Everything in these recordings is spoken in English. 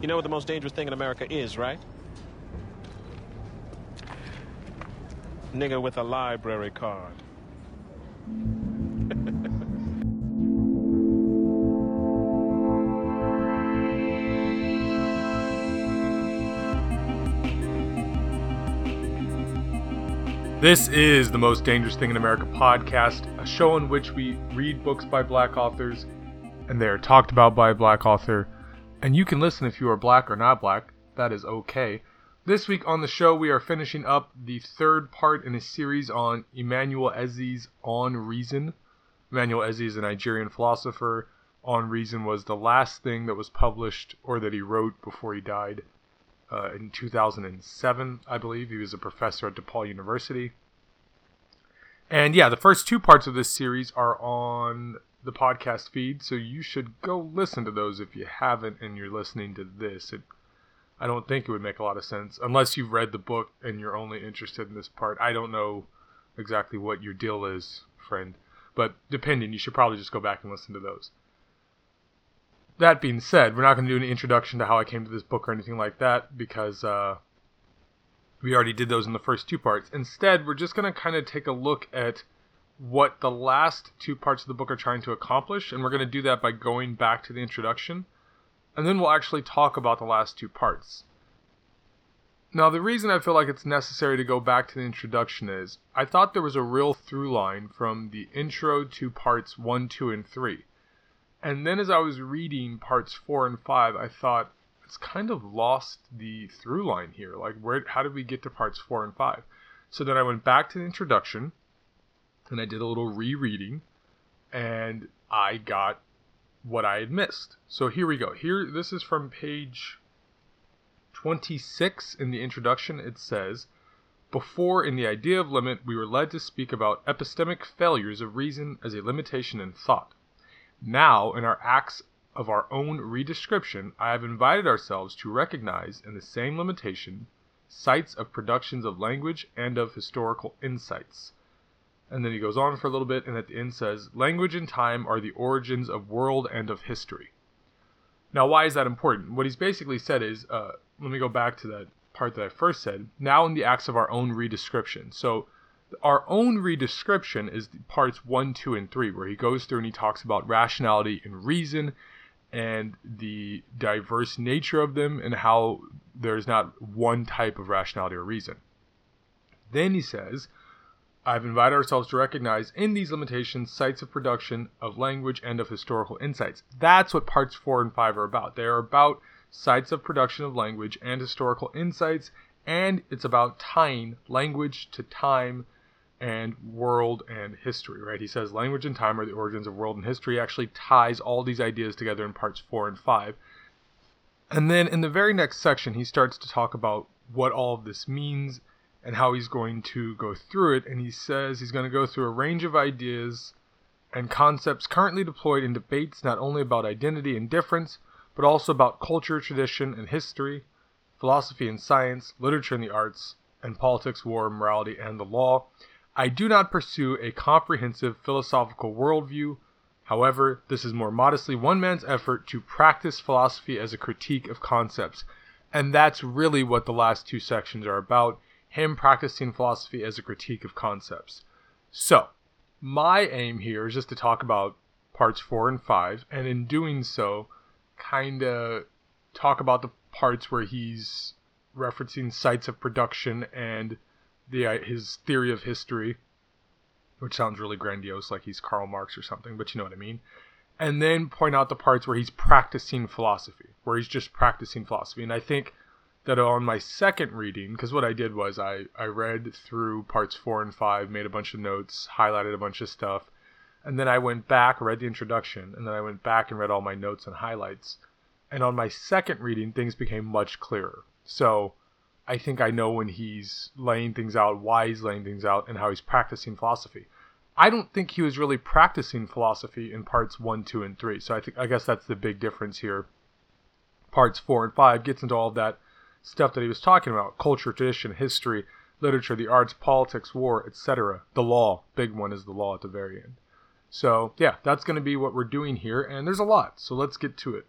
You know what the most dangerous thing in America is, right? Nigga with a library card. This is the Most Dangerous Thing in America podcast, a show in which we read books by black authors and they are talked about by a black author. And you can listen if you are black or not black, that is okay. This week on the show, we are finishing up the third part in a series on Emmanuel Eze's On Reason. Emmanuel Eze is a Nigerian philosopher. On Reason was the last thing that was published or that he wrote before he died uh, in 2007, I believe. He was a professor at DePaul University. And yeah, the first two parts of this series are on the podcast feed, so you should go listen to those if you haven't and you're listening to this. It, I don't think it would make a lot of sense unless you've read the book and you're only interested in this part. I don't know exactly what your deal is, friend, but depending, you should probably just go back and listen to those that being said, we're not going to do an introduction to how I came to this book or anything like that because uh, we already did those in the first two parts. Instead, we're just going to kind of take a look at what the last two parts of the book are trying to accomplish, and we're going to do that by going back to the introduction, and then we'll actually talk about the last two parts. Now, the reason I feel like it's necessary to go back to the introduction is I thought there was a real through line from the intro to parts 1, 2, and 3 and then as I was reading parts four and five, I thought it's kind of lost the through line here. Like, where? How did we get to parts four and five? So then I went back to the introduction, and I did a little rereading, and I got what I had missed. So here we go. Here, this is from page 26 in the introduction. It says. Before, in the idea of limit, we were led to speak about epistemic failures of reason as a limitation in thought. Now, in our acts of our own redescription, I have invited ourselves to recognize in the same limitation sites of productions of language and of historical insights. And then he goes on for a little bit, and at the end says, Language and time are the origins of world and of history. Now, why is that important? What he's basically said is, uh, let me go back to that part that I first said. Now, in the acts of our own redescription. So, our own redescription is parts one, two, and three, where he goes through and he talks about rationality and reason and the diverse nature of them and how there's not one type of rationality or reason. Then he says, I've invited ourselves to recognize in these limitations sites of production of language and of historical insights. That's what parts four and five are about. They are about sites of production of language and historical insights, and it's about tying language to time and world and history, right? He says language and time are the origins of world and history. Actually ties all these ideas together in parts four and five. And then in the very next section, he starts to talk about what all of this means and how he's going to go through it. And he says he's going to go through a range of ideas and concepts currently deployed in debates not only about identity and difference, but also about culture, tradition, and history, philosophy and science, literature and the arts, and politics, war, morality, and the law. I do not pursue a comprehensive philosophical worldview. However, this is more modestly one man's effort to practice philosophy as a critique of concepts. And that's really what the last two sections are about him practicing philosophy as a critique of concepts. So, my aim here is just to talk about parts four and five, and in doing so, kind of talk about the parts where he's referencing sites of production and the uh, his theory of history, which sounds really grandiose, like he's Karl Marx or something, but you know what I mean. And then point out the parts where he's practicing philosophy, where he's just practicing philosophy. And I think that on my second reading, because what I did was I, I read through parts four and five, made a bunch of notes, highlighted a bunch of stuff, and then I went back, read the introduction, and then I went back and read all my notes and highlights. And on my second reading, things became much clearer. So I think I know when he's laying things out, why he's laying things out, and how he's practicing philosophy. I don't think he was really practicing philosophy in parts one, two, and three. So I think I guess that's the big difference here. Parts four and five gets into all of that stuff that he was talking about: culture, tradition, history, literature, the arts, politics, war, etc. The law, big one is the law at the very end. So yeah, that's going to be what we're doing here, and there's a lot. So let's get to it.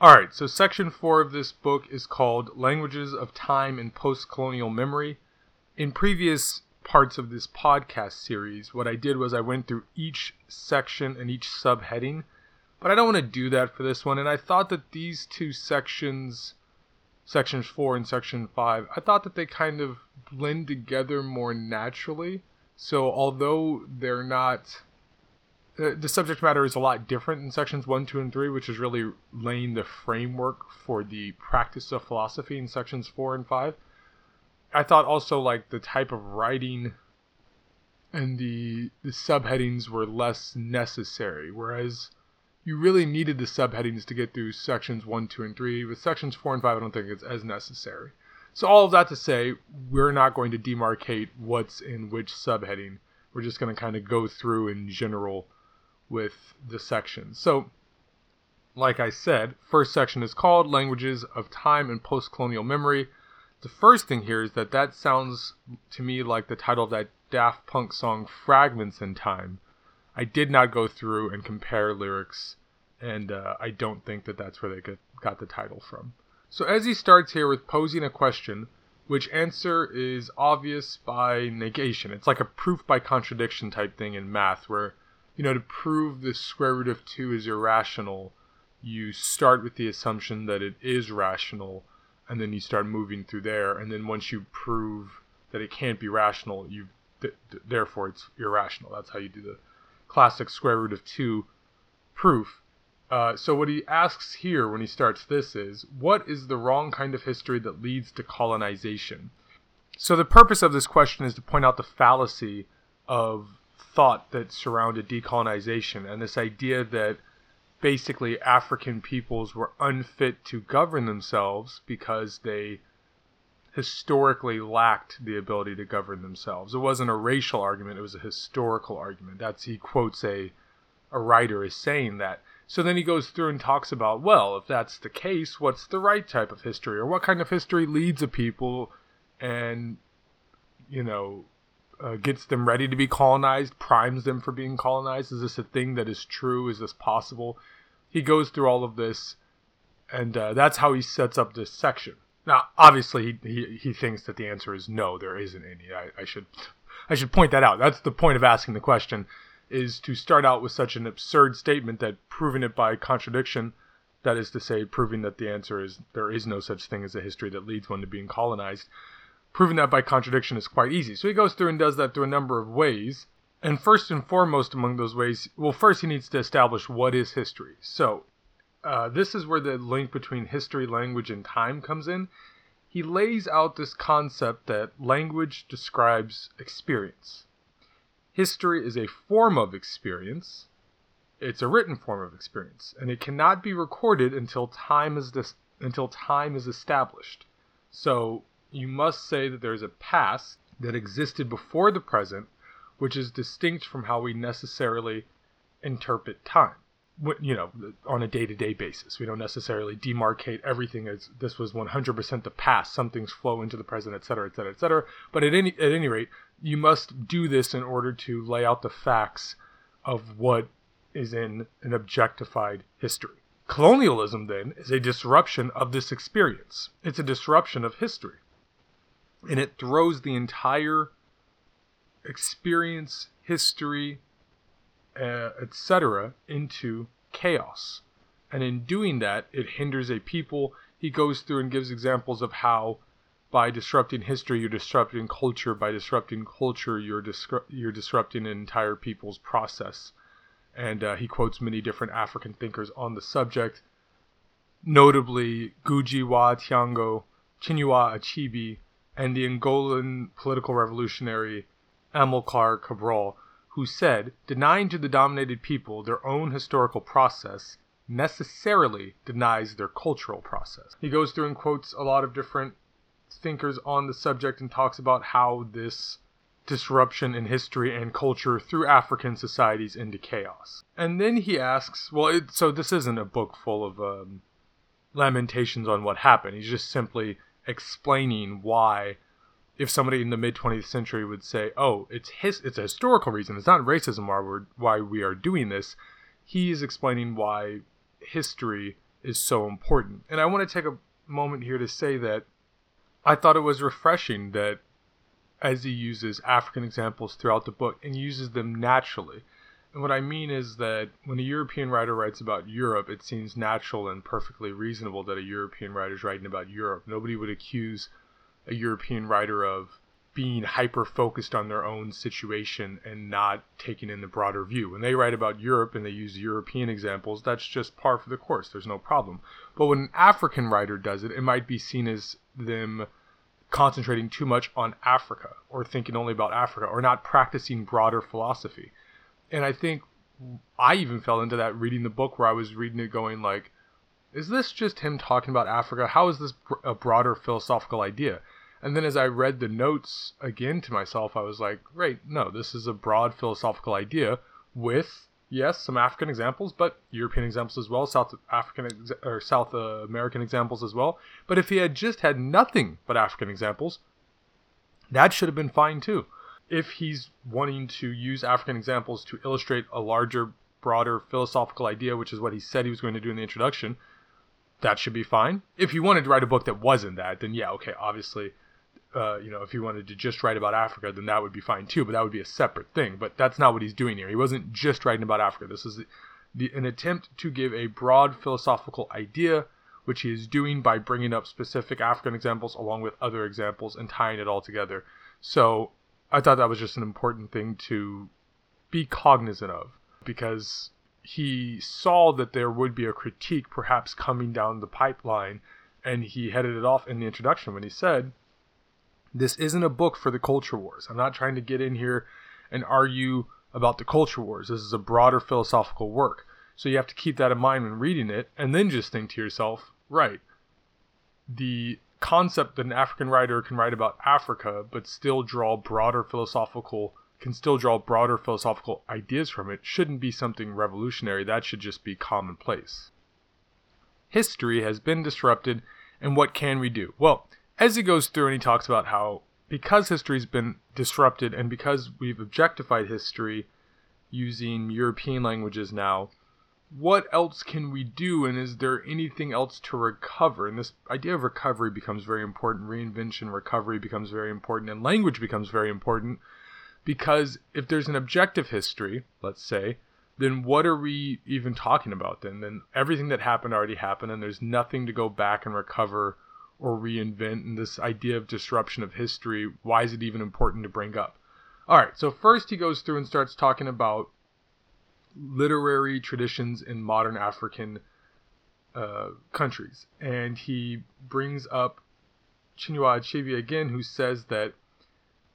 All right, so section four of this book is called Languages of Time and Post Colonial Memory. In previous parts of this podcast series, what I did was I went through each section and each subheading, but I don't want to do that for this one. And I thought that these two sections, sections four and section five, I thought that they kind of blend together more naturally. So although they're not uh, the subject matter is a lot different in sections 1 2 and 3 which is really laying the framework for the practice of philosophy in sections 4 and 5 i thought also like the type of writing and the the subheadings were less necessary whereas you really needed the subheadings to get through sections 1 2 and 3 with sections 4 and 5 i don't think it's as necessary so all of that to say we're not going to demarcate what's in which subheading we're just going to kind of go through in general with the sections. So, like I said, first section is called Languages of Time and Post-Colonial Memory. The first thing here is that that sounds to me like the title of that Daft Punk song Fragments in Time. I did not go through and compare lyrics, and uh, I don't think that that's where they get, got the title from. So he starts here with posing a question, which answer is obvious by negation. It's like a proof by contradiction type thing in math, where you know, to prove the square root of 2 is irrational, you start with the assumption that it is rational, and then you start moving through there. And then once you prove that it can't be rational, you th- th- therefore it's irrational. That's how you do the classic square root of 2 proof. Uh, so what he asks here when he starts this is, what is the wrong kind of history that leads to colonization? So the purpose of this question is to point out the fallacy of thought that surrounded decolonization and this idea that basically African peoples were unfit to govern themselves because they historically lacked the ability to govern themselves. It wasn't a racial argument, it was a historical argument. That's he quotes a a writer as saying that. So then he goes through and talks about, well, if that's the case, what's the right type of history or what kind of history leads a people and you know uh, gets them ready to be colonized, primes them for being colonized. Is this a thing that is true? Is this possible? He goes through all of this, and uh, that's how he sets up this section. Now, obviously, he, he, thinks that the answer is no, there isn't any. I, I should I should point that out. That's the point of asking the question, is to start out with such an absurd statement that proving it by contradiction, that is to say, proving that the answer is there is no such thing as a history that leads one to being colonized, proving that by contradiction is quite easy. So he goes through and does that through a number of ways. And first and foremost among those ways, well, first he needs to establish what is history. So uh, this is where the link between history, language, and time comes in. He lays out this concept that language describes experience. History is a form of experience. It's a written form of experience, and it cannot be recorded until time is dis- until time is established. So you must say that there is a past that existed before the present, which is distinct from how we necessarily interpret time. You know, on a day to day basis. We don't necessarily demarcate everything as this was 100% the past. Some things flow into the present, et cetera, et cetera, et cetera. But at any, at any rate, you must do this in order to lay out the facts of what is in an objectified history. Colonialism, then, is a disruption of this experience. It's a disruption of history and it throws the entire experience, history, uh, etc., into chaos. And in doing that, it hinders a people. He goes through and gives examples of how, by disrupting history, you're disrupting culture. By disrupting culture, you're, disru- you're disrupting an entire people's process. And uh, he quotes many different African thinkers on the subject, notably Ngugi wa Thiong'o, Chinua Achebe, and the Angolan political revolutionary Amilcar Cabral, who said, denying to the dominated people their own historical process necessarily denies their cultural process. He goes through and quotes a lot of different thinkers on the subject and talks about how this disruption in history and culture through African societies into chaos. And then he asks, well, it, so this isn't a book full of um, lamentations on what happened. He's just simply explaining why if somebody in the mid 20th century would say, "Oh, it's his it's a historical reason. It's not racism why we're why we are doing this." He is explaining why history is so important. And I want to take a moment here to say that I thought it was refreshing that as he uses African examples throughout the book and uses them naturally. And what I mean is that when a European writer writes about Europe, it seems natural and perfectly reasonable that a European writer is writing about Europe. Nobody would accuse a European writer of being hyper focused on their own situation and not taking in the broader view. When they write about Europe and they use European examples, that's just par for the course. There's no problem. But when an African writer does it, it might be seen as them concentrating too much on Africa or thinking only about Africa or not practicing broader philosophy. And I think I even fell into that reading the book where I was reading it going like is this just him talking about Africa? How is this a broader philosophical idea? And then as I read the notes again to myself, I was like, right, no, this is a broad philosophical idea with, yes, some African examples, but European examples as well, South African or South American examples as well. But if he had just had nothing but African examples, that should have been fine too. If he's wanting to use African examples to illustrate a larger, broader philosophical idea, which is what he said he was going to do in the introduction, that should be fine. If he wanted to write a book that wasn't that, then yeah, okay, obviously uh, you know, if he wanted to just write about Africa, then that would be fine too. But that would be a separate thing. But that's not what he's doing here. He wasn't just writing about Africa. This is the, an attempt to give a broad philosophical idea, which he is doing by bringing up specific African examples along with other examples and tying it all together. So I thought that was just an important thing to be cognizant of because he saw that there would be a critique perhaps coming down the pipeline and he headed it off in the introduction when he said this isn't a book for the culture wars. I'm not trying to get in here and argue about the culture wars. This is a broader philosophical work. So you have to keep that in mind when reading it and then just think to yourself, right, the concept that an African writer can write about Africa but still draw broader philosophical can still draw broader philosophical ideas from it shouldn't be something revolutionary. That should just be commonplace. History has been disrupted, and what can we do? Well, as he goes through and he talks about how because history's been disrupted and because we've objectified history using European languages now, what else can we do and is there anything else to recover? And this idea of recovery becomes very important, reinvention, recovery becomes very important, and language becomes very important because if there's an objective history, let's say, then what are we even talking about then? Then everything that happened already happened and there's nothing to go back and recover or reinvent and this idea of disruption of history why is it even important to bring up? All right so first he goes through and starts talking about literary traditions in modern african uh, countries. And he brings up chinua achebe again who says that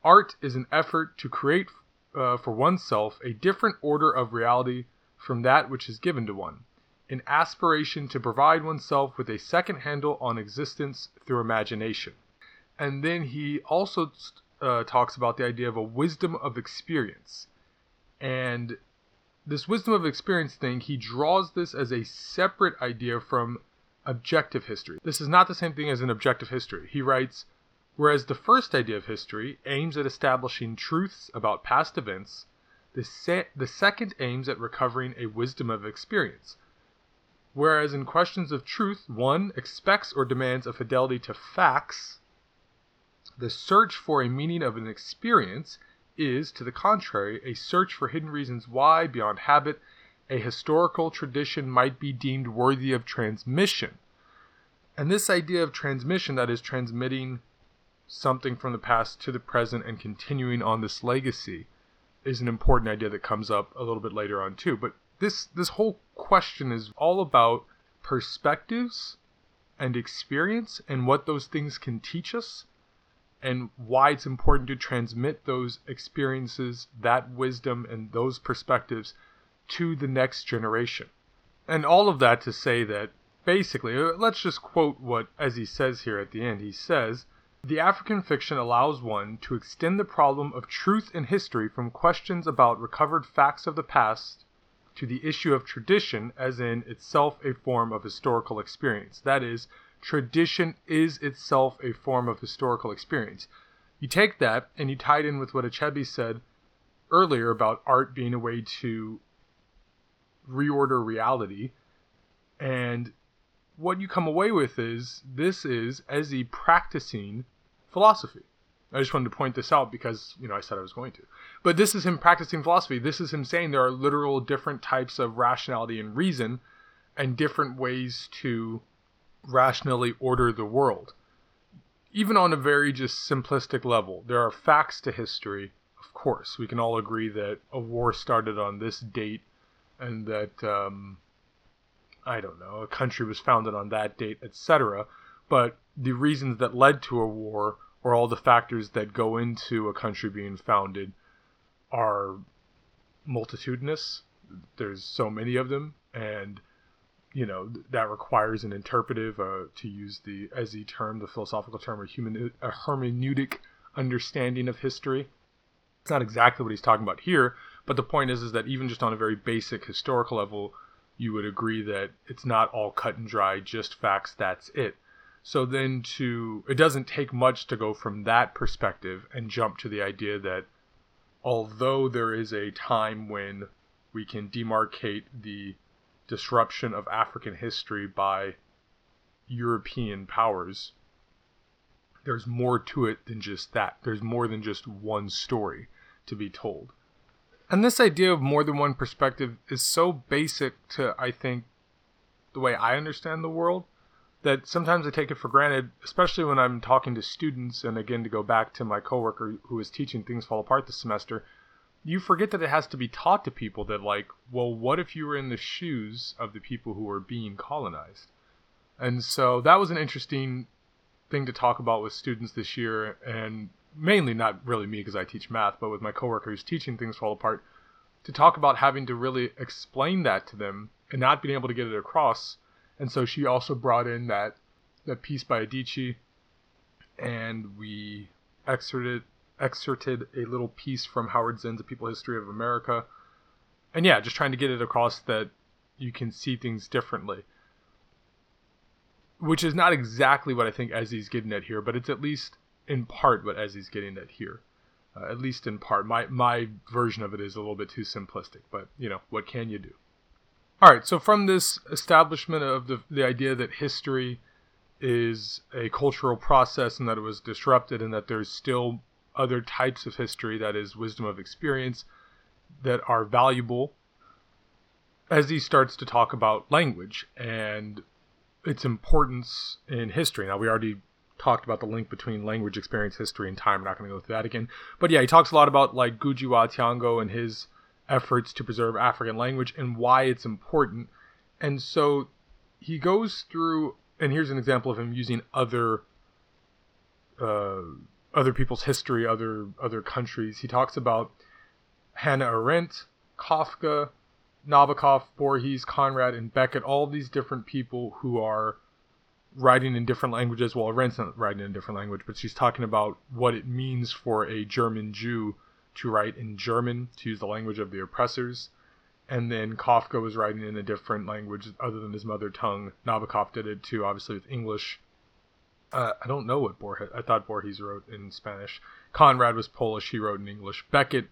art is an effort to create uh, for oneself a different order of reality from that which is given to one an aspiration to provide oneself with a second handle on existence through imagination. And then he also uh, talks about the idea of a wisdom of experience. And this wisdom of experience thing, he draws this as a separate idea from objective history. This is not the same thing as an objective history. He writes, whereas the first idea of history aims at establishing truths about past events, the, se- the second aims at recovering a wisdom of experience. Whereas in questions of truth, one expects or demands a fidelity to facts, the search for a meaning of an experience is, to the contrary, a search for hidden reasons why, beyond habit, a historical tradition might be deemed worthy of transmission. And this idea of transmission, that is, transmitting something from the past to the present and continuing on this legacy, is an important idea that comes up a little bit later on, too. But this this whole question is all about perspectives and experience and what those things can teach us and why it's important to transmit those experiences, that wisdom, and those perspectives to the next generation. And all of that to say that basically, uh, let's just quote what, as he says here at the end, he says, the African fiction allows one to extend the problem of truth in history from questions about recovered facts of the past to the issue of tradition as in itself a form of historical experience. That is, tradition is itself a form of historical experience. You take that and you tie it in with what Achebe said earlier about art being a way to reorder reality. And what you come away with is this is Eze practicing philosophy. I just wanted to point this out because, you know, I said I was going to. But this is him practicing philosophy. This is him saying there are literal different types of rationality and reason and different ways to rationally order the world. Even on a very just simplistic level, there are facts to history. Of course, we can all agree that a war started on this date and that, um, I don't know, a country was founded on that date, etc. But the reasons that led to a war or all the factors that go into a country being founded are multitudinous. There's so many of them, and you know that requires an interpretive, uh, to use the Eze term, the philosophical term, a human a hermeneutic understanding of history. It's not exactly what he's talking about here, but the point is, is that even just on a very basic historical level, you would agree that it's not all cut and dry, just facts. That's it. So then to it doesn't take much to go from that perspective and jump to the idea that although there is a time when we can demarcate the disruption of African history by European powers, there's more to it than just that. There's more than just one story to be told. And this idea of more than one perspective is so basic to, I think, the way I understand the world that sometimes I take it for granted, especially when I'm talking to students. And again, to go back to my coworker who was teaching Things Fall Apart this semester, you forget that it has to be taught to people that, like, well, what if you were in the shoes of the people who are being colonized? And so that was an interesting thing to talk about with students this year, and mainly not really me because I teach math, but with my coworker who's teaching Things Fall Apart, to talk about having to really explain that to them and not being able to get it across and so she also brought in that that piece by Adichie, and we excerpted excerpted a little piece from Howard Zinn's A People History of America, and yeah, just trying to get it across that you can see things differently, which is not exactly what I think Eze's getting at here, but it's at least in part what Eze's getting at here. Uh, at least in part. My my version of it is a little bit too simplistic, but you know what can you do? All right, so from this establishment of the, the idea that history is a cultural process and that it was disrupted and that there's still other types of history, that is, wisdom of experience, that are valuable, as he starts to talk about language and its importance in history. Now, we already talked about the link between language, experience, history, and time. We're not going to go through that again. But yeah, he talks a lot about like Ngugi wa Thiong'o and his efforts to preserve African language and why it's important. And so he goes through, and here's an example of him using other uh, other people's history, other other countries. He talks about Hannah Arendt, Kafka, Nabokov, Borges, Conrad, and Beckett. All these different people who are writing in different languages. Well, Arendt's not writing in a different language, but she's talking about what it means for a German Jew to write in German, to use the language of the oppressors. And then Kafka was writing in a different language other than his mother tongue. Nabokov did it too, obviously with English. Uh, I don't know what Borges. I thought Borges wrote in Spanish. Conrad was Polish. He wrote in English. Beckett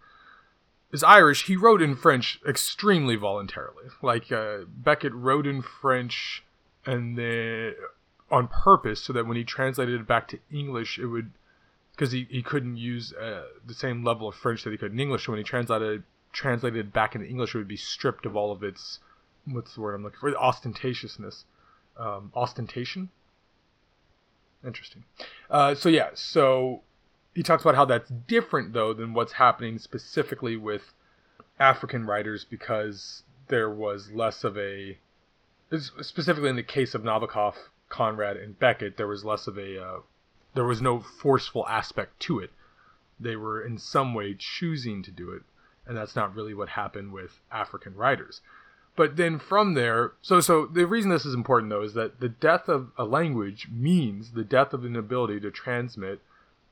is Irish. He wrote in French extremely voluntarily. Like uh, Beckett wrote in French and then on purpose, so that when he translated it back to English, it would because he, he couldn't use uh, the same level of French that he could in English. So when he translated translated back into English, it would be stripped of all of its what's the word I'm looking for? The Ostentatiousness, um, ostentation. Interesting. Uh, so yeah, so he talks about how that's different though than what's happening specifically with African writers because there was less of a specifically in the case of Nabokov, Conrad, and Beckett, there was less of a uh, there was no forceful aspect to it. They were in some way choosing to do it, and that's not really what happened with African writers. But then from there, so so the reason this is important though is that the death of a language means the death of an ability to transmit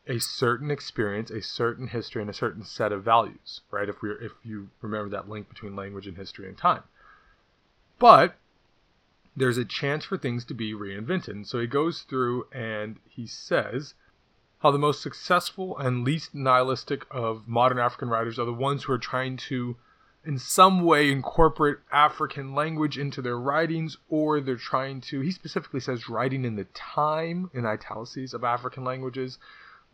a certain experience, a certain history, and a certain set of values, right? If we if you remember that link between language and history and time. But there's a chance for things to be reinvented. So he goes through and he says how the most successful and least nihilistic of modern African writers are the ones who are trying to in some way incorporate African language into their writings, or they're trying to, he specifically says, writing in the time, in italics, of African languages,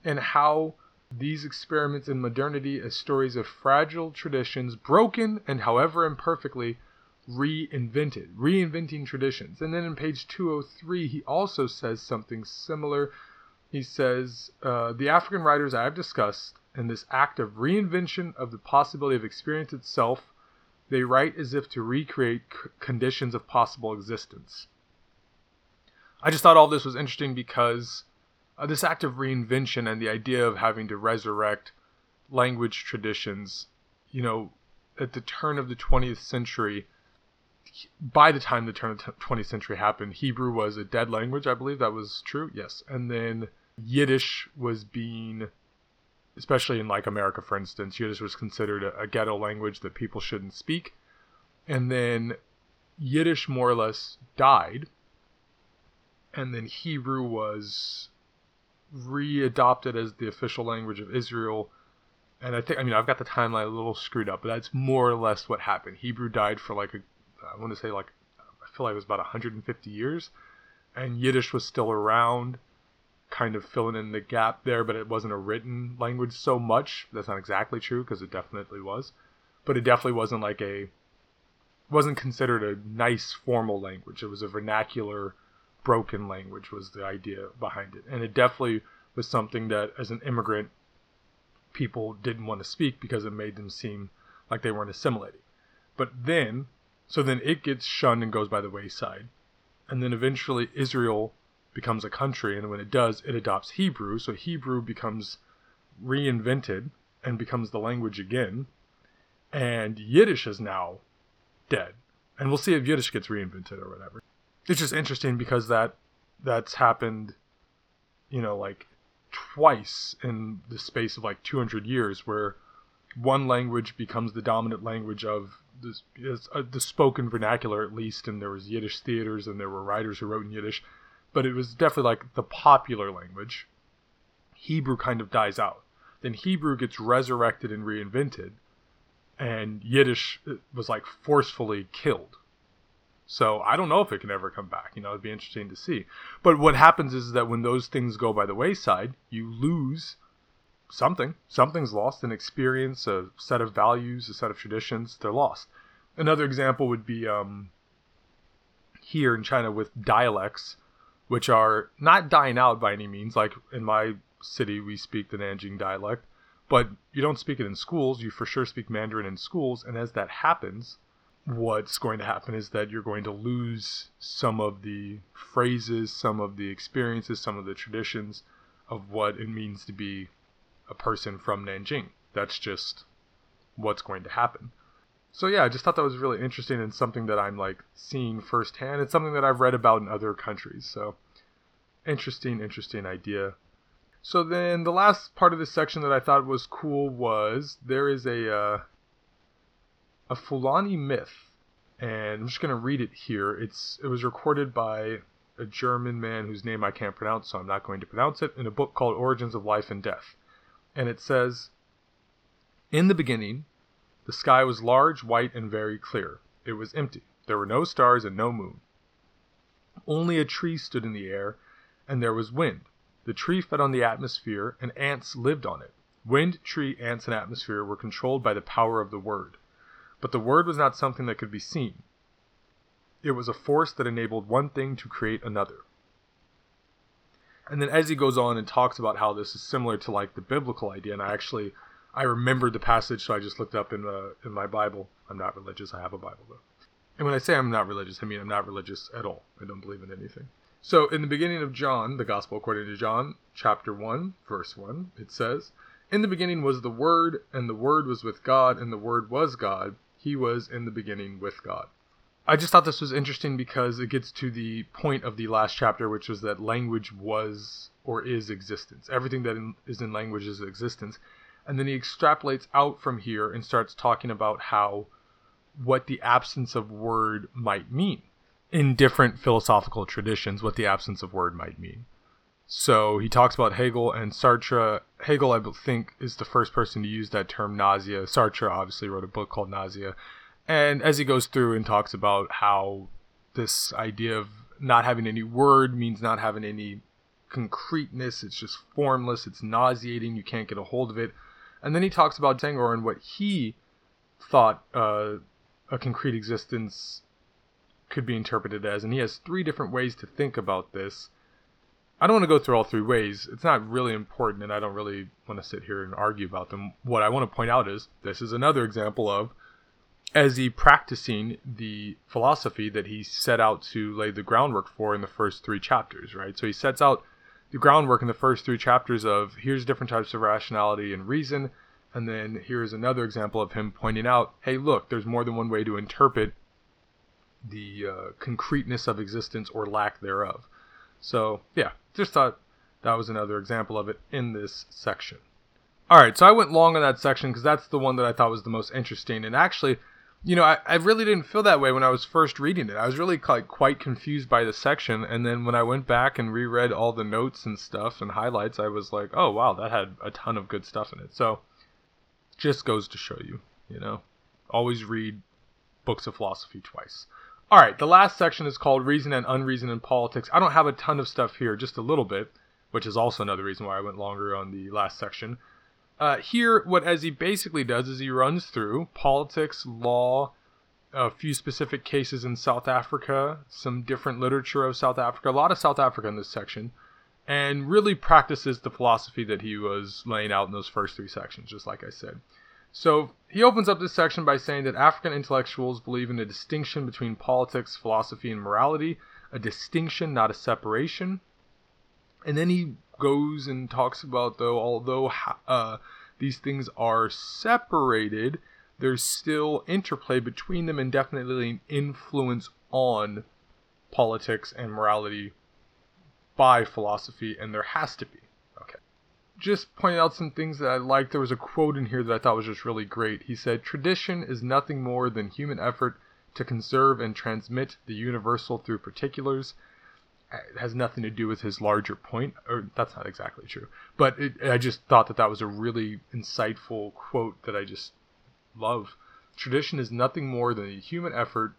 and how these experiments in modernity as stories of fragile traditions, broken and however imperfectly, reinvented, reinventing traditions. And then in page 203, he also says something similar. He says, uh, The African writers I have discussed in this act of reinvention of the possibility of experience itself, they write as if to recreate c- conditions of possible existence. I just thought all this was interesting because uh, this act of reinvention and the idea of having to resurrect language traditions, you know, at the turn of the 20th century, by the time the turn of the 20th century happened, Hebrew was a dead language, I believe that was true. Yes. And then Yiddish was being especially in like America, for instance, Yiddish was considered a, a, ghetto language that people shouldn't speak. And then Yiddish more or less died. And then Hebrew was readopted as the official language of Israel. And I think, I mean, I've got the timeline a little screwed up, but that's more or less what happened. Hebrew died for like a, I want to say like, I feel like it was about 150 years. And Yiddish was still around kind of filling in the gap there, but it wasn't a written language so much. That's not exactly true because it definitely was, but it definitely wasn't like a wasn't considered a nice formal language. It was a vernacular broken language was the idea behind it. And it definitely was something that as an immigrant people didn't want to speak because it made them seem like they weren't assimilating. But then so then it gets shunned and goes by the wayside. And then eventually Israel becomes a country, and when it does, it adopts Hebrew. So Hebrew becomes reinvented and becomes the language again. And Yiddish is now dead. And we'll see if Yiddish gets reinvented or whatever. It's just interesting because that that's happened, you know, like twice in the space of like 200 years, where one language becomes the dominant language of this, uh, the spoken vernacular, at least, and there was Yiddish theaters and there were writers who wrote in Yiddish but it was definitely like the popular language. Hebrew kind of dies out. Then Hebrew gets resurrected and reinvented, and Yiddish uh, was like forcefully killed. So I don't know if it can ever come back. You know, it'd be interesting to see. But what happens is that when those things go by the wayside, you lose something. Something's lost an experience, a set of values, a set of traditions. They're lost. Another example would be um, here in China with dialects which are not dying out by any means. Like in my city, we speak the Nanjing dialect, but you don't speak it in schools. You for sure speak Mandarin in schools. And as that happens, what's going to happen is that you're going to lose some of the phrases, some of the experiences, some of the traditions of what it means to be a person from Nanjing. That's just what's going to happen. So yeah, I just thought that was really interesting and something that I'm like seeing firsthand. It's something that I've read about in other countries. So interesting, interesting idea. So then the last part of this section that I thought was cool was there is a uh, a Fulani myth, and I'm just gonna read it here. It's it was recorded by a German man whose name I can't pronounce, so I'm not going to pronounce it, in a book called Origins of Life and Death. And it says, In the beginning, the sky was large, white, and very clear. It was empty. There were no stars and no moon. Only a tree stood in the air, and there was wind. The tree fed on the atmosphere, and ants lived on it. Wind, tree, ants, and atmosphere were controlled by the power of the Word. But the Word was not something that could be seen. It was a force that enabled one thing to create another. And then as he goes on and talks about how this is similar to like the biblical idea, and I actually I remembered the passage, so I just looked up in the in my Bible. I'm not religious. I have a Bible though. And when I say I'm not religious, I mean I'm not religious at all. I don't believe in anything. So in the beginning of John, the Gospel according to John, chapter one, verse one, it says, "In the beginning was the Word, and the Word was with God, and the Word was God. He was in the beginning with God." I just thought this was interesting because it gets to the point of the last chapter, which was that language was or is existence. Everything that in, is in language is existence. And then he extrapolates out from here and starts talking about how what the absence of word might mean in different philosophical traditions, what the absence of word might mean. So he talks about Hegel and Sartre. Hegel, I think, is the first person to use that term nausea. Sartre obviously wrote a book called Nausea. And as he goes through and talks about how this idea of not having any word means not having any concreteness, it's just formless, it's nauseating, you can't get a hold of it. And then he talks about Senghor and what he thought uh, a concrete existence could be interpreted as. And he has three different ways to think about this. I don't want to go through all three ways. It's not really important, and I don't really want to sit here and argue about them. What I want to point out is this is another example of as he practicing the philosophy that he set out to lay the groundwork for in the first three chapters, right? So he sets out the groundwork in the first three chapters of here's different types of rationality and reason, and then here's another example of him pointing out, hey, look, there's more than one way to interpret the uh, concreteness of existence or lack thereof. So, yeah, just thought that was another example of it in this section. All right, so I went long on that section because that's the one that I thought was the most interesting. And actually, you know, I, I really didn't feel that way when I was first reading it. I was really quite, quite confused by the section. And then when I went back and reread all the notes and stuff and highlights, I was like, oh, wow, that had a ton of good stuff in it. So, just goes to show you, you know, always read books of philosophy twice. All right, the last section is called Reason and Unreason in Politics. I don't have a ton of stuff here, just a little bit, which is also another reason why I went longer on the last section. Uh, here, what Eze basically does is he runs through politics, law, a few specific cases in South Africa, some different literature of South Africa, a lot of South Africa in this section, and really practices the philosophy that he was laying out in those first three sections, just like I said. So he opens up this section by saying that African intellectuals believe in a distinction between politics, philosophy, and morality, a distinction, not a separation. And then he goes and talks about, though, although uh, these things are separated, there's still interplay between them and definitely an influence on politics and morality by philosophy, and there has to be Okay. just pointed out some things that I liked. There was a quote in here that I thought was just really great. He said, Tradition is nothing more than human effort to conserve and transmit the universal through particulars. It has nothing to do with his larger point, or that's not exactly true. But it, I just thought that that was a really insightful quote that I just love. Tradition is nothing more than a human effort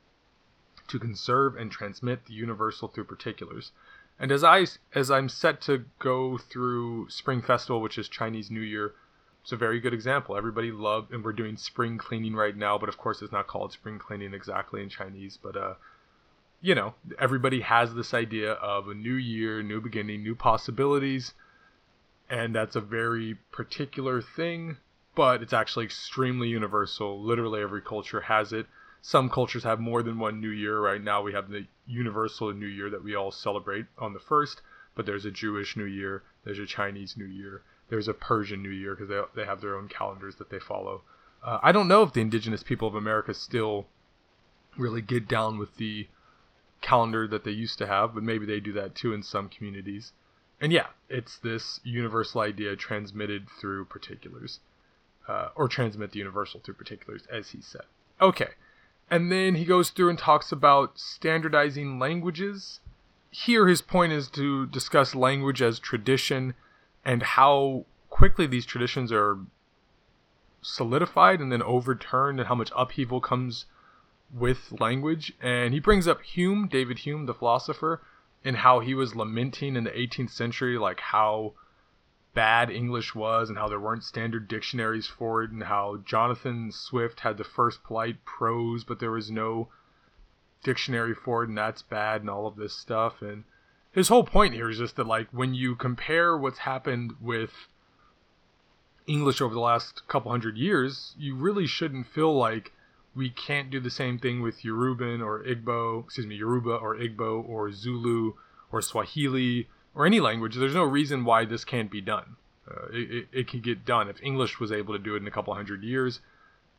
to conserve and transmit the universal through particulars. And as I as I'm set to go through Spring Festival, which is Chinese New Year, it's a very good example. Everybody loved, and we're doing spring cleaning right now, but of course it's not called spring cleaning exactly in Chinese. But uh, you know, everybody has this idea of a new year, new beginning, new possibilities, and that's a very particular thing. But it's actually extremely universal. Literally every culture has it some cultures have more than one New Year. Right now, we have the universal New Year that we all celebrate on the first, but there's a Jewish New Year, there's a Chinese New Year, there's a Persian New Year because they, they have their own calendars that they follow. Uh, I don't know if the indigenous people of America still really get down with the calendar that they used to have, but maybe they do that too in some communities. And yeah, it's this universal idea transmitted through particulars, uh, or transmit the universal through particulars, as he said. Okay, and then he goes through and talks about standardizing languages. Here, his point is to discuss language as tradition and how quickly these traditions are solidified and then overturned, and how much upheaval comes with language. And he brings up Hume, David Hume, the philosopher, and how he was lamenting in the 18th century, like how bad English was and how there weren't standard dictionaries for it and how Jonathan Swift had the first polite prose but there was no dictionary for it and that's bad and all of this stuff and his whole point here is just that like when you compare what's happened with English over the last couple hundred years, you really shouldn't feel like we can't do the same thing with Yoruban or Igbo, excuse me, Yoruba or Igbo or Zulu or Swahili or any language, there's no reason why this can't be done. Uh, it, it, it can get done. If English was able to do it in a couple hundred years,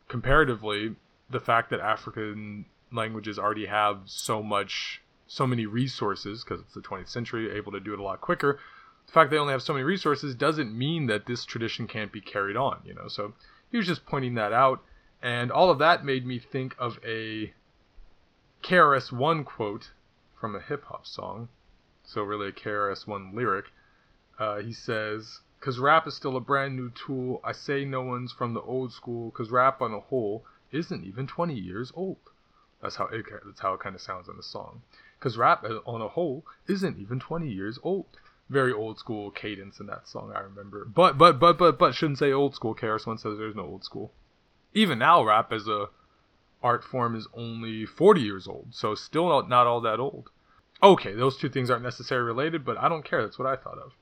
comparatively, the fact that African languages already have so much, so many resources, because it's the 20th century, able to do it a lot quicker, the fact they only have so many resources doesn't mean that this tradition can't be carried on, you know. So he was just pointing that out, and all of that made me think of a KRS One quote from a hip hop song so really a KRS-One lyric. Uh, he says, "Cause rap is still a brand new tool. I say no one's from the old school. Cause rap on a whole isn't even 20 years old." That's how it. That's how it kind of sounds in the song. Cause rap on a whole isn't even 20 years old. Very old school cadence in that song. I remember. But but but but but shouldn't say old school. KRS One says there's no old school. Even now, rap as a art form is only 40 years old, so still not, not all that old. Okay, those two things aren't necessarily related, but I don't care. That's what I thought of.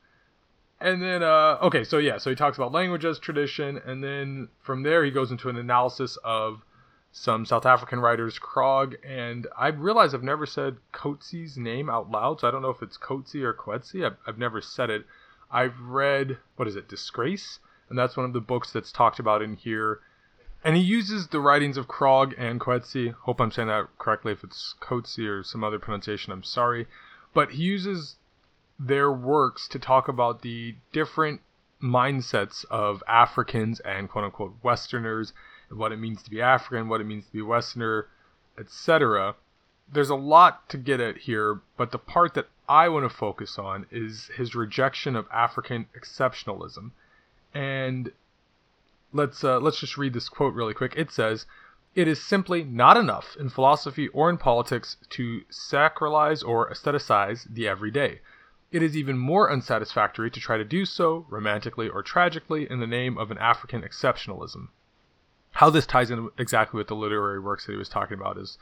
And then, uh, okay, so yeah, so he talks about language as tradition, and then from there he goes into an analysis of some South African writers, Krog, and I realize I've never said Coetzee's name out loud, so I don't know if it's Coetzee or Coetzee. I've, I've never said it. I've read, what is it, Disgrace? And that's one of the books that's talked about in here. And he uses the writings of Krog and Coetzee. Hope I'm saying that correctly. If it's Coetzee or some other pronunciation, I'm sorry. But he uses their works to talk about the different mindsets of Africans and quote unquote Westerners, and what it means to be African, what it means to be Westerner, etc. There's a lot to get at here, but the part that I want to focus on is his rejection of African exceptionalism. And let's uh, let's just read this quote really quick. It says, "It is simply not enough in philosophy or in politics to sacralize or aestheticize the everyday. It is even more unsatisfactory to try to do so, romantically or tragically, in the name of an African exceptionalism." How this ties in exactly with the literary works that he was talking about is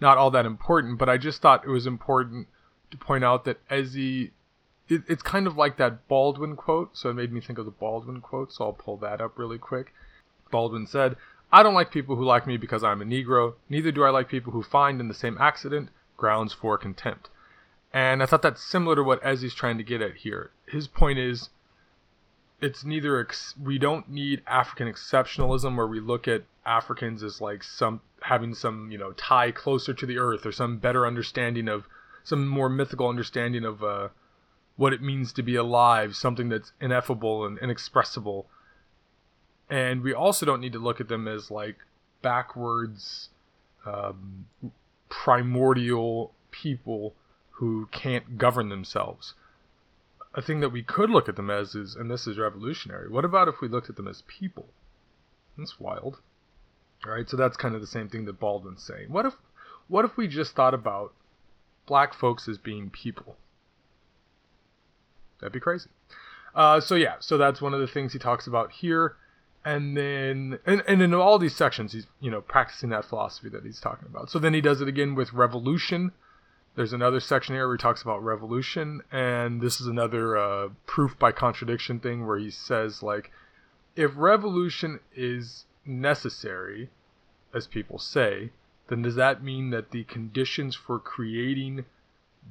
not all that important, but I just thought it was important to point out that Eze it, it's kind of like that Baldwin quote, so it made me think of the Baldwin quote, so I'll pull that up really quick. Baldwin said, I don't like people who like me because I'm a Negro, neither do I like people who find in the same accident grounds for contempt. And I thought that's similar to what Eze's trying to get at here. His point is, it's neither ex- we don't need African exceptionalism where we look at Africans as like some having some you know tie closer to the earth or some better understanding of some more mythical understanding of uh, what it means to be alive, something that's ineffable and inexpressible. And we also don't need to look at them as like backwards, um, primordial people who can't govern themselves. A thing that we could look at them as is, and this is revolutionary. What about if we looked at them as people? That's wild. All right, so that's kind of the same thing that Baldwin's saying. What if, what if we just thought about black folks as being people? That'd be crazy. Uh, so yeah, so that's one of the things he talks about here, and then and, and in all these sections, he's you know practicing that philosophy that he's talking about. So then he does it again with revolution. There's another section here where he talks about revolution, and this is another uh, proof by contradiction thing where he says like, if revolution is necessary, as people say, then does that mean that the conditions for creating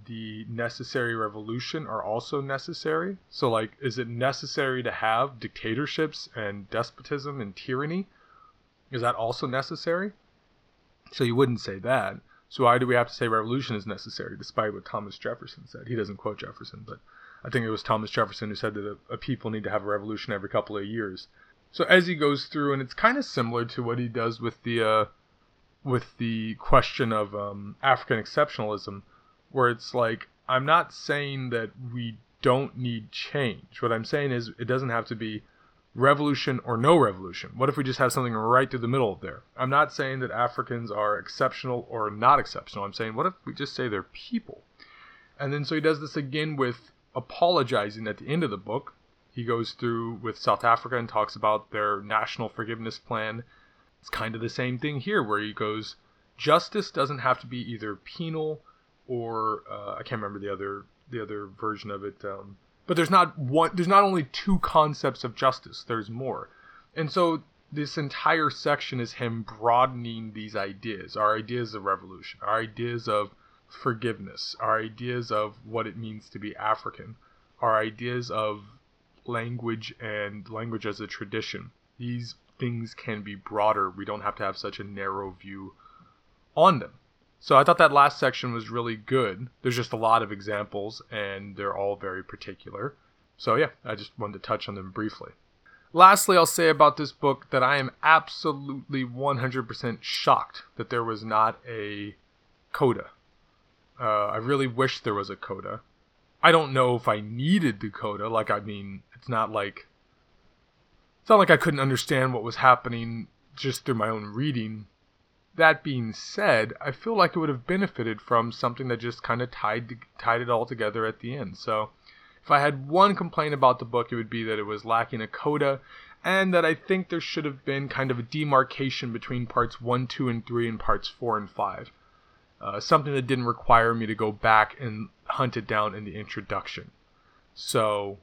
the necessary revolution are also necessary. So, like, is it necessary to have dictatorships and despotism and tyranny? Is that also necessary? So, you wouldn't say that. So, why do we have to say revolution is necessary, despite what Thomas Jefferson said? He doesn't quote Jefferson, but I think it was Thomas Jefferson who said that a, a people need to have a revolution every couple of years. So, as he goes through, and it's kind of similar to what he does with the uh, with the question of um, African exceptionalism where it's like I'm not saying that we don't need change. What I'm saying is it doesn't have to be revolution or no revolution. What if we just have something right through the middle of there? I'm not saying that Africans are exceptional or not exceptional. I'm saying what if we just say they're people? And then so he does this again with apologizing at the end of the book. He goes through with South Africa and talks about their national forgiveness plan. It's kind of the same thing here where he goes, justice doesn't have to be either penal or uh, I can't remember the other the other version of it. Um, but there's not one. There's not only two concepts of justice. There's more, and so this entire section is him broadening these ideas, our ideas of revolution, our ideas of forgiveness, our ideas of what it means to be African, our ideas of language and language as a tradition. These things can be broader. We don't have to have such a narrow view on them. So I thought that last section was really good. There's just a lot of examples, and they're all very particular. So yeah, I just wanted to touch on them briefly. Lastly, I'll say about this book that I am absolutely 100% shocked that there was not a coda. Uh, I really wish there was a coda. I don't know if I needed the coda. Like, I mean, it's not like it's not like I couldn't understand what was happening just through my own reading. That being said, I feel like it would have benefited from something that just kind of tied tied it all together at the end. So, if I had one complaint about the book, it would be that it was lacking a coda, and that I think there should have been kind of a demarcation between parts one, two, and three, and parts four and five. Uh, something that didn't require me to go back and hunt it down in the introduction. So,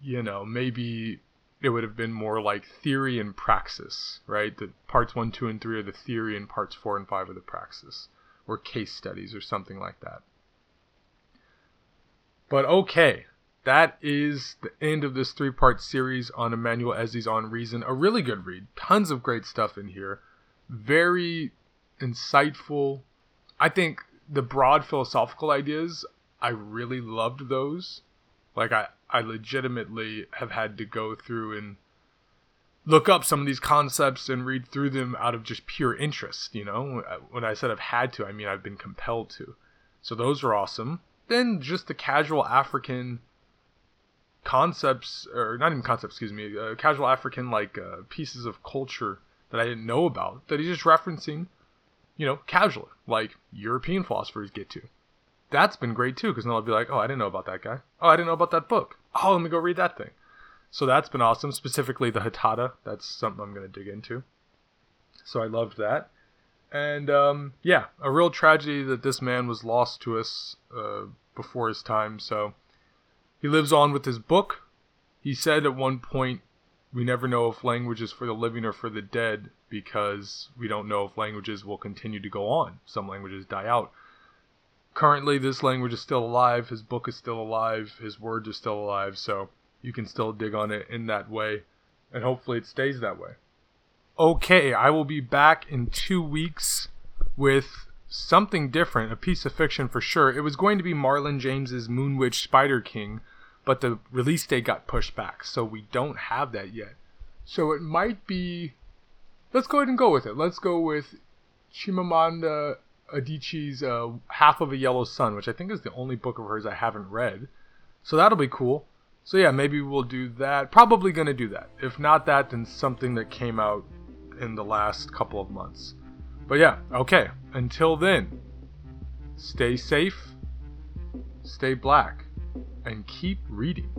you know, maybe it would have been more like theory and praxis, right? The parts one, two, and three are the theory, and parts four and five are the praxis, or case studies, or something like that. But okay, that is the end of this three part series on Emmanuel Eze's On Reason. A really good read. Tons of great stuff in here. Very insightful. I think the broad philosophical ideas, I really loved those. Like, I, I legitimately have had to go through and look up some of these concepts and read through them out of just pure interest, you know? When I said I've had to, I mean I've been compelled to. So those are awesome. Then just the casual African concepts, or not even concepts, excuse me, uh, casual African like uh, pieces of culture that I didn't know about that he's just referencing, you know, casually, like European philosophers get to that's been great too because then I'll be like, oh, I didn't know about that guy. Oh, I didn't know about that book. Oh, let me go read that thing. So that's been awesome. Specifically the Hatata. That's something I'm going to dig into. So I loved that. And um, yeah, a real tragedy that this man was lost to us uh, before his time. So he lives on with his book. He said at one point, we never know if language is for the living or for the dead because we don't know if languages will continue to go on. Some languages die out currently this language is still alive, his book is still alive, his words are still alive, so you can still dig on it in that way, and hopefully it stays that way. Okay, I will be back in two weeks with something different, a piece of fiction for sure. It was going to be Marlon James's Moon Witch Spider King, but the release date got pushed back, so we don't have that yet. So it might be. Let's go ahead and go with it. Let's go with Chimamanda Adichie's uh, Half of a Yellow Sun, which I think is the only book of hers I haven't read. So that'll be cool. So yeah, maybe we'll do that. Probably gonna do that. If not that, then something that came out in the last couple of months. But yeah, okay. Until then, stay safe, stay black, and keep reading.